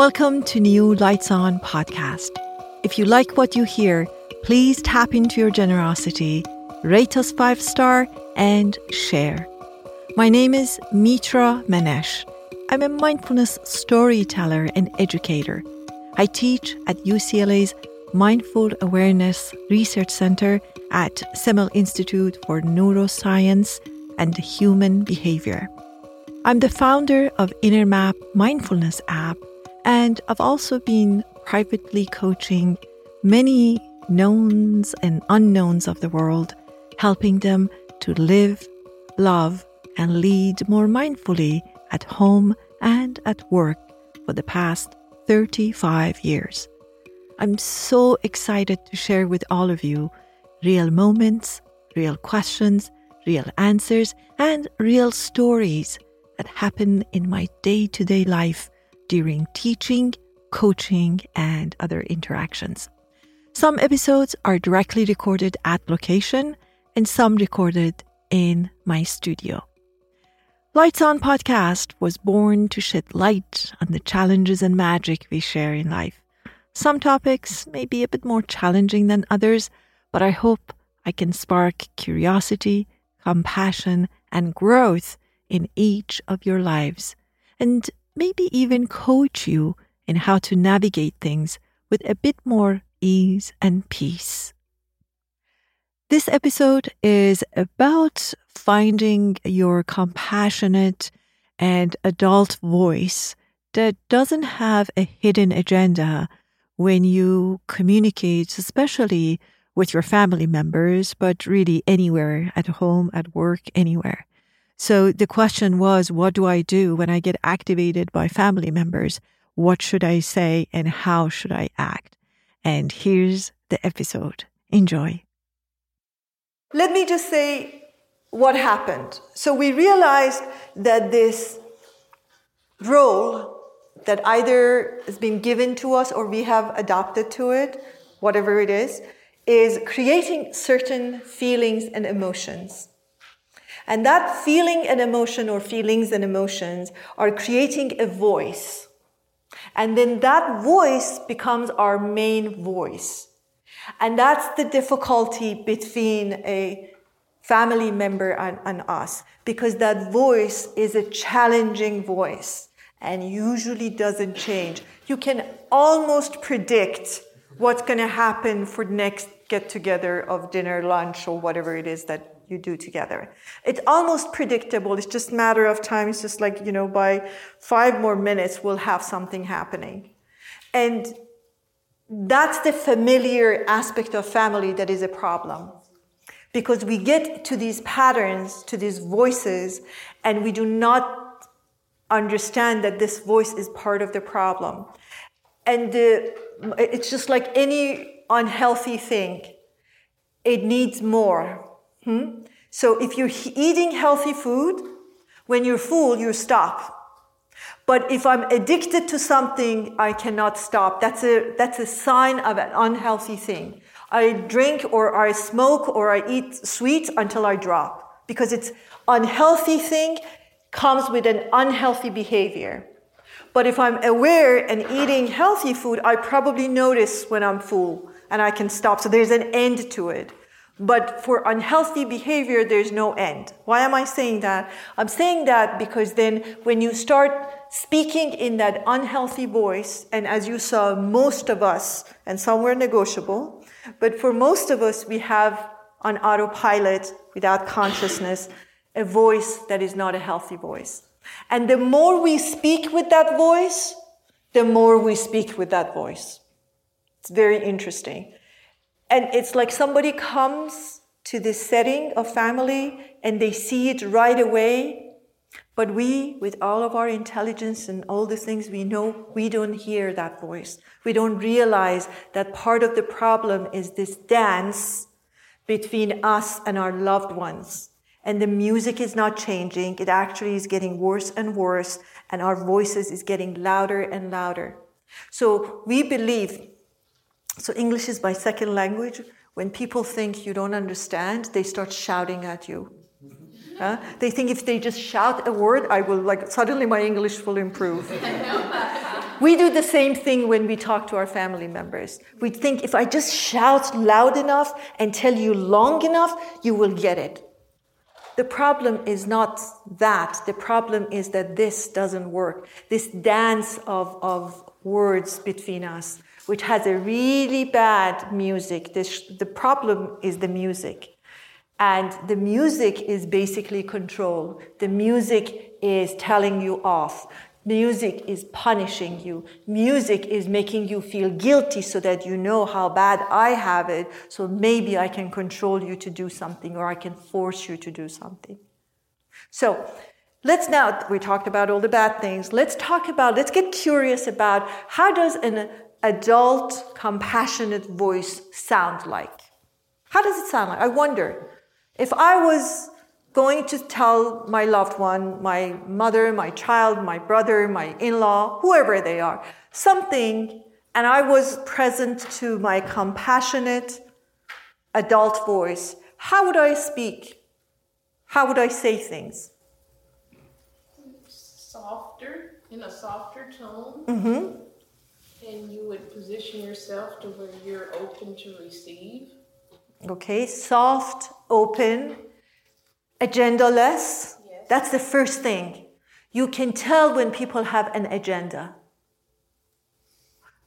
Welcome to new Lights On podcast. If you like what you hear, please tap into your generosity, rate us five star, and share. My name is Mitra Manesh. I'm a mindfulness storyteller and educator. I teach at UCLA's Mindful Awareness Research Center at Semel Institute for Neuroscience and Human Behavior. I'm the founder of InnerMap Mindfulness app and I've also been privately coaching many knowns and unknowns of the world, helping them to live, love, and lead more mindfully at home and at work for the past 35 years. I'm so excited to share with all of you real moments, real questions, real answers, and real stories that happen in my day to day life during teaching, coaching, and other interactions. Some episodes are directly recorded at location and some recorded in my studio. Lights On podcast was born to shed light on the challenges and magic we share in life. Some topics may be a bit more challenging than others, but I hope I can spark curiosity, compassion, and growth in each of your lives. And maybe even coach you in how to navigate things with a bit more ease and peace. This episode is about finding your compassionate and adult voice that doesn't have a hidden agenda when you communicate, especially with your family members, but really anywhere at home, at work, anywhere. So the question was, what do I do when I get activated by family members? What should I say and how should I act? And here's the episode. Enjoy. Let me just say what happened. So we realized that this role that either has been given to us or we have adopted to it, whatever it is, is creating certain feelings and emotions. And that feeling and emotion or feelings and emotions are creating a voice. And then that voice becomes our main voice. And that's the difficulty between a family member and, and, us, because that voice is a challenging voice and usually doesn't change. You can almost predict what's going to happen for the next get together of dinner, lunch, or whatever it is that you do together. It's almost predictable. It's just matter of time. It's just like, you know, by five more minutes, we'll have something happening. And that's the familiar aspect of family that is a problem. Because we get to these patterns, to these voices, and we do not understand that this voice is part of the problem. And the, it's just like any unhealthy thing, it needs more Hmm? So if you're eating healthy food, when you're full, you stop. But if I'm addicted to something, I cannot stop. That's a, that's a sign of an unhealthy thing. I drink or I smoke or I eat sweets until I drop because it's unhealthy thing comes with an unhealthy behavior. But if I'm aware and eating healthy food, I probably notice when I'm full and I can stop. So there's an end to it. But for unhealthy behavior, there's no end. Why am I saying that? I'm saying that because then when you start speaking in that unhealthy voice, and as you saw, most of us, and some were negotiable, but for most of us, we have on autopilot, without consciousness, a voice that is not a healthy voice. And the more we speak with that voice, the more we speak with that voice. It's very interesting. And it's like somebody comes to this setting of family and they see it right away. But we, with all of our intelligence and all the things we know, we don't hear that voice. We don't realize that part of the problem is this dance between us and our loved ones. And the music is not changing. It actually is getting worse and worse. And our voices is getting louder and louder. So we believe so English is my second language. When people think you don't understand, they start shouting at you. Uh, they think if they just shout a word, I will like suddenly my English will improve. We do the same thing when we talk to our family members. We think if I just shout loud enough and tell you long enough, you will get it. The problem is not that. The problem is that this doesn't work. This dance of, of words between us, which has a really bad music. This, the problem is the music. And the music is basically control. The music is telling you off. Music is punishing you. Music is making you feel guilty so that you know how bad I have it. So maybe I can control you to do something or I can force you to do something. So let's now, we talked about all the bad things. Let's talk about, let's get curious about how does an adult compassionate voice sound like? How does it sound like? I wonder. If I was going to tell my loved one, my mother, my child, my brother, my in law, whoever they are, something, and I was present to my compassionate adult voice, how would I speak? How would I say things? Softer, in a softer tone. Mm-hmm. And you would position yourself to where you're open to receive. Okay, soft, open, agendaless. Yes. That's the first thing. You can tell when people have an agenda.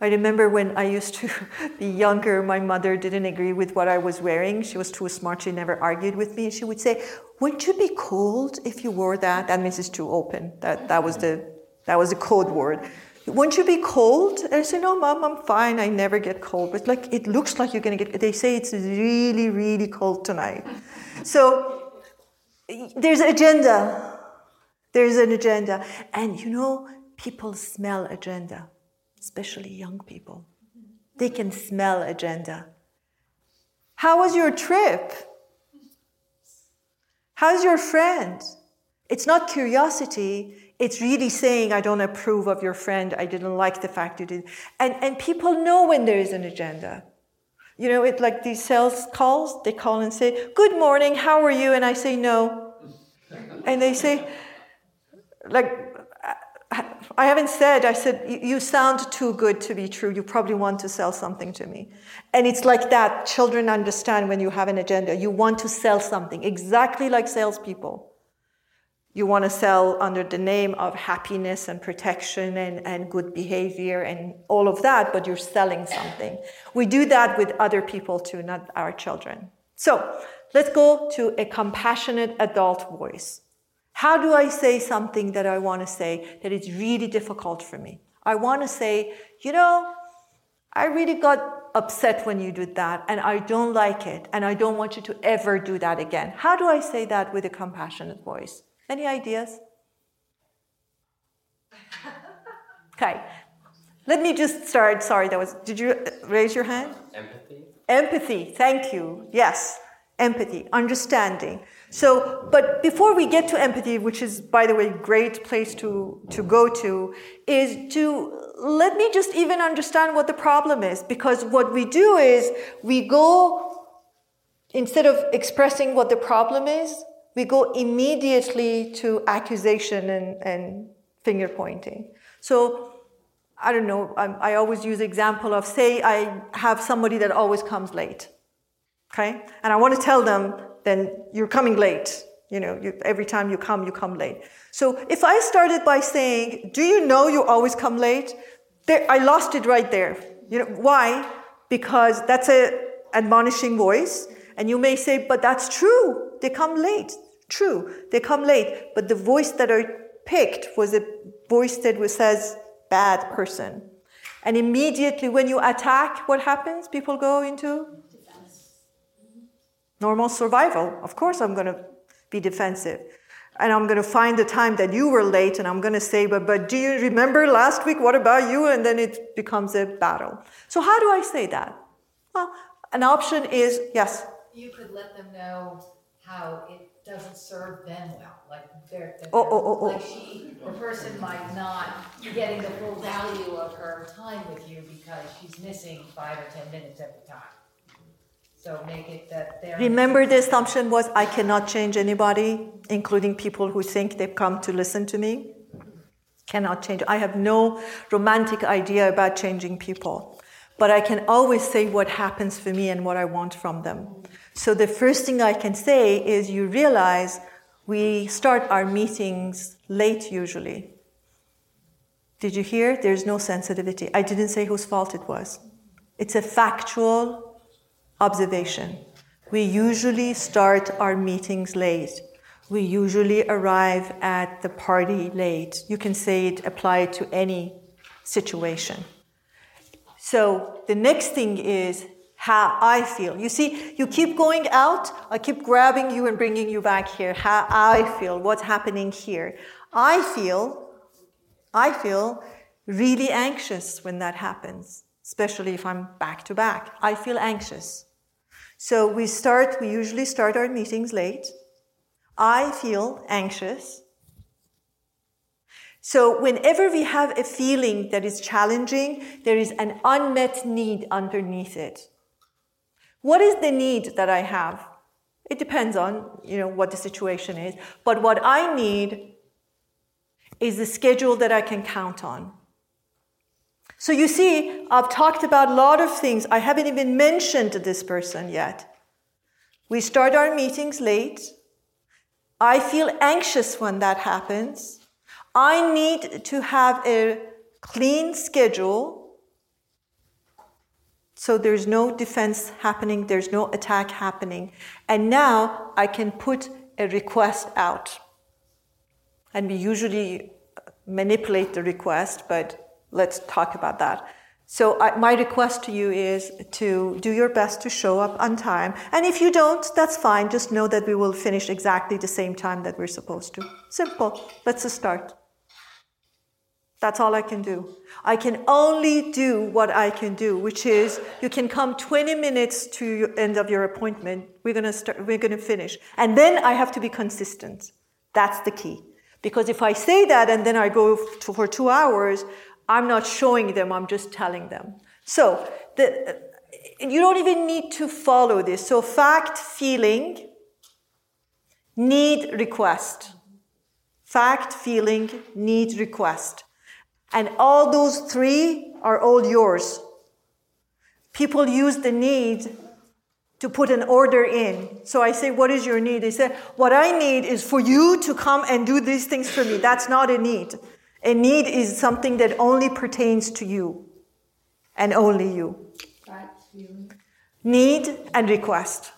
I remember when I used to be younger, my mother didn't agree with what I was wearing. She was too smart. She never argued with me. She would say, Wouldn't you be cold if you wore that? That means it's too open. That, that, was, the, that was the code word. Wouldn't you be cold? And I say, No, mom, I'm fine. I never get cold. But like, it looks like you're going to get, they say it's really, really cold tonight. So there's agenda. There's an agenda. And you know, people smell agenda, especially young people. They can smell agenda. How was your trip? How's your friend? It's not curiosity. It's really saying, I don't approve of your friend. I didn't like the fact you did. And, and people know when there is an agenda. You know, it like these sales calls, they call and say, Good morning, how are you? And I say, No. And they say, like, I haven't said, I said, You sound too good to be true. You probably want to sell something to me. And it's like that. Children understand when you have an agenda. You want to sell something, exactly like salespeople. You want to sell under the name of happiness and protection and, and good behavior and all of that, but you're selling something. We do that with other people too, not our children. So let's go to a compassionate adult voice. How do I say something that I want to say that is really difficult for me? I want to say, you know, I really got upset when you did that and I don't like it and I don't want you to ever do that again. How do I say that with a compassionate voice? Any ideas? Okay. Let me just start. Sorry, that was. Did you raise your hand? Empathy. Empathy. Thank you. Yes. Empathy. Understanding. So, but before we get to empathy, which is, by the way, a great place to, to go to, is to let me just even understand what the problem is. Because what we do is we go, instead of expressing what the problem is, we go immediately to accusation and, and finger pointing. So I don't know, I, I always use example of say I have somebody that always comes late. Okay? And I want to tell them, then you're coming late. You know, you, every time you come, you come late. So if I started by saying, do you know you always come late? There, I lost it right there. You know, why? Because that's a admonishing voice. And you may say, but that's true. They come late. True, they come late, but the voice that I picked was a voice that says bad person. And immediately when you attack, what happens? People go into normal survival. Of course, I'm going to be defensive. And I'm going to find the time that you were late, and I'm going to say, but, but do you remember last week? What about you? And then it becomes a battle. So, how do I say that? Well, an option is yes. You could let them know how it doesn't serve them well. Like they're, they're oh, oh, oh, oh, like she, the person might not be getting the full value of her time with you because she's missing five or ten minutes every time. So make it that they're. Remember, the assumption was I cannot change anybody, including people who think they've come to listen to me. Cannot change. I have no romantic idea about changing people, but I can always say what happens for me and what I want from them. So the first thing I can say is you realize we start our meetings late usually. Did you hear? There's no sensitivity. I didn't say whose fault it was. It's a factual observation. We usually start our meetings late. We usually arrive at the party late. You can say it applied to any situation. So the next thing is how I feel. You see, you keep going out, I keep grabbing you and bringing you back here. How I feel, what's happening here. I feel, I feel really anxious when that happens, especially if I'm back to back. I feel anxious. So we start, we usually start our meetings late. I feel anxious. So whenever we have a feeling that is challenging, there is an unmet need underneath it. What is the need that I have? It depends on, you know, what the situation is. But what I need is a schedule that I can count on. So you see, I've talked about a lot of things. I haven't even mentioned this person yet. We start our meetings late. I feel anxious when that happens. I need to have a clean schedule so there's no defense happening, there's no attack happening. And now I can put a request out. And we usually uh, manipulate the request, but let's talk about that. So I, my request to you is to do your best to show up on time. And if you don't, that's fine. Just know that we will finish exactly the same time that we're supposed to. Simple. Let's start. That's all I can do. I can only do what I can do, which is you can come 20 minutes to end of your appointment. We're going to start, we're going to finish. And then I have to be consistent. That's the key. Because if I say that and then I go to, for two hours, I'm not showing them, I'm just telling them. So the, uh, you don't even need to follow this. So fact, feeling, need, request. Fact, feeling, need, request. And all those three are all yours. People use the need to put an order in. So I say, What is your need? They say, What I need is for you to come and do these things for me. That's not a need. A need is something that only pertains to you and only you. Need and request.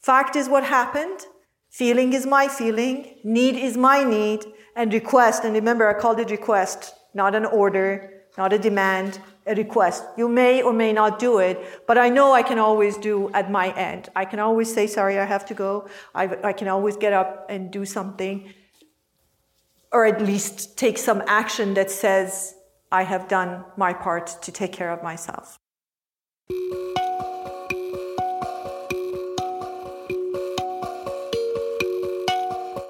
Fact is what happened. Feeling is my feeling. Need is my need. And request, and remember, I called it request, not an order, not a demand, a request. You may or may not do it, but I know I can always do at my end. I can always say, sorry, I have to go. I, I can always get up and do something or at least take some action that says, I have done my part to take care of myself.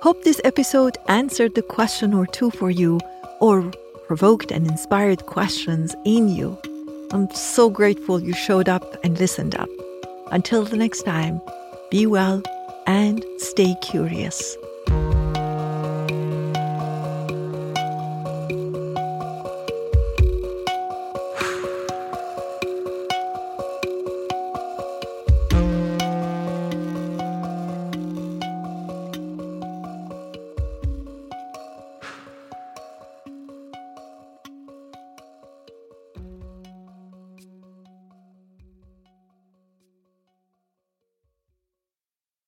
Hope this episode answered the question or two for you or provoked and inspired questions in you. I'm so grateful you showed up and listened up. Until the next time, be well and stay curious.